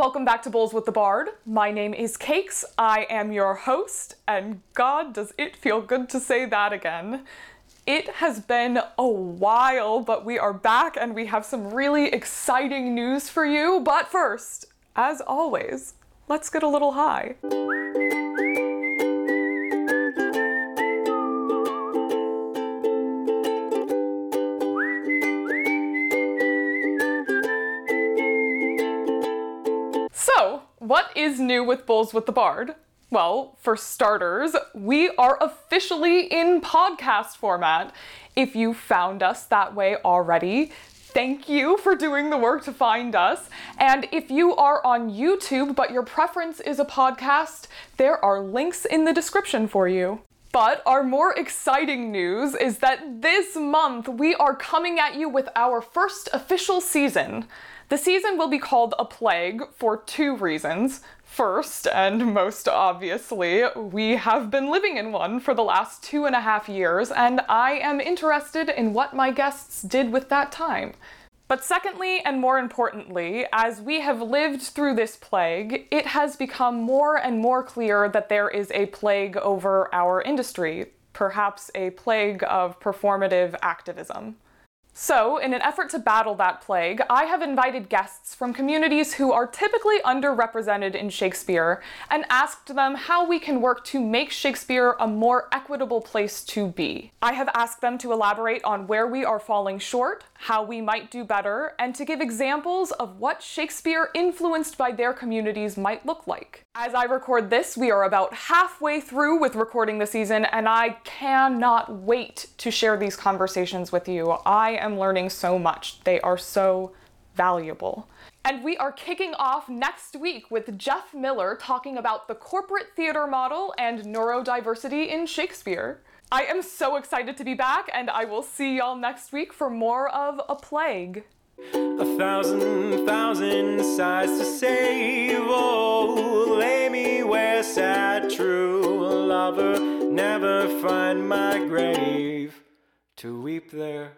welcome back to Bowls with the Bard. My name is Cakes. I am your host, and God, does it feel good to say that again. It has been a while, but we are back and we have some really exciting news for you. But first, as always, let's get a little high. What is new with Bowls with the Bard? Well, for starters, we are officially in podcast format. If you found us that way already, thank you for doing the work to find us. And if you are on YouTube but your preference is a podcast, there are links in the description for you. But our more exciting news is that this month we are coming at you with our first official season. The season will be called A Plague for two reasons. First, and most obviously, we have been living in one for the last two and a half years, and I am interested in what my guests did with that time. But secondly, and more importantly, as we have lived through this plague, it has become more and more clear that there is a plague over our industry, perhaps a plague of performative activism. So, in an effort to battle that plague, I have invited guests from communities who are typically underrepresented in Shakespeare and asked them how we can work to make Shakespeare a more equitable place to be. I have asked them to elaborate on where we are falling short, how we might do better, and to give examples of what Shakespeare influenced by their communities might look like. As I record this, we are about halfway through with recording the season, and I cannot wait to share these conversations with you. I am learning so much. They are so valuable. And we are kicking off next week with Jeff Miller talking about the corporate theater model and neurodiversity in Shakespeare. I am so excited to be back, and I will see y'all next week for more of A Plague. A thousand, thousand sighs to save. Oh, lover never find my grave to weep there.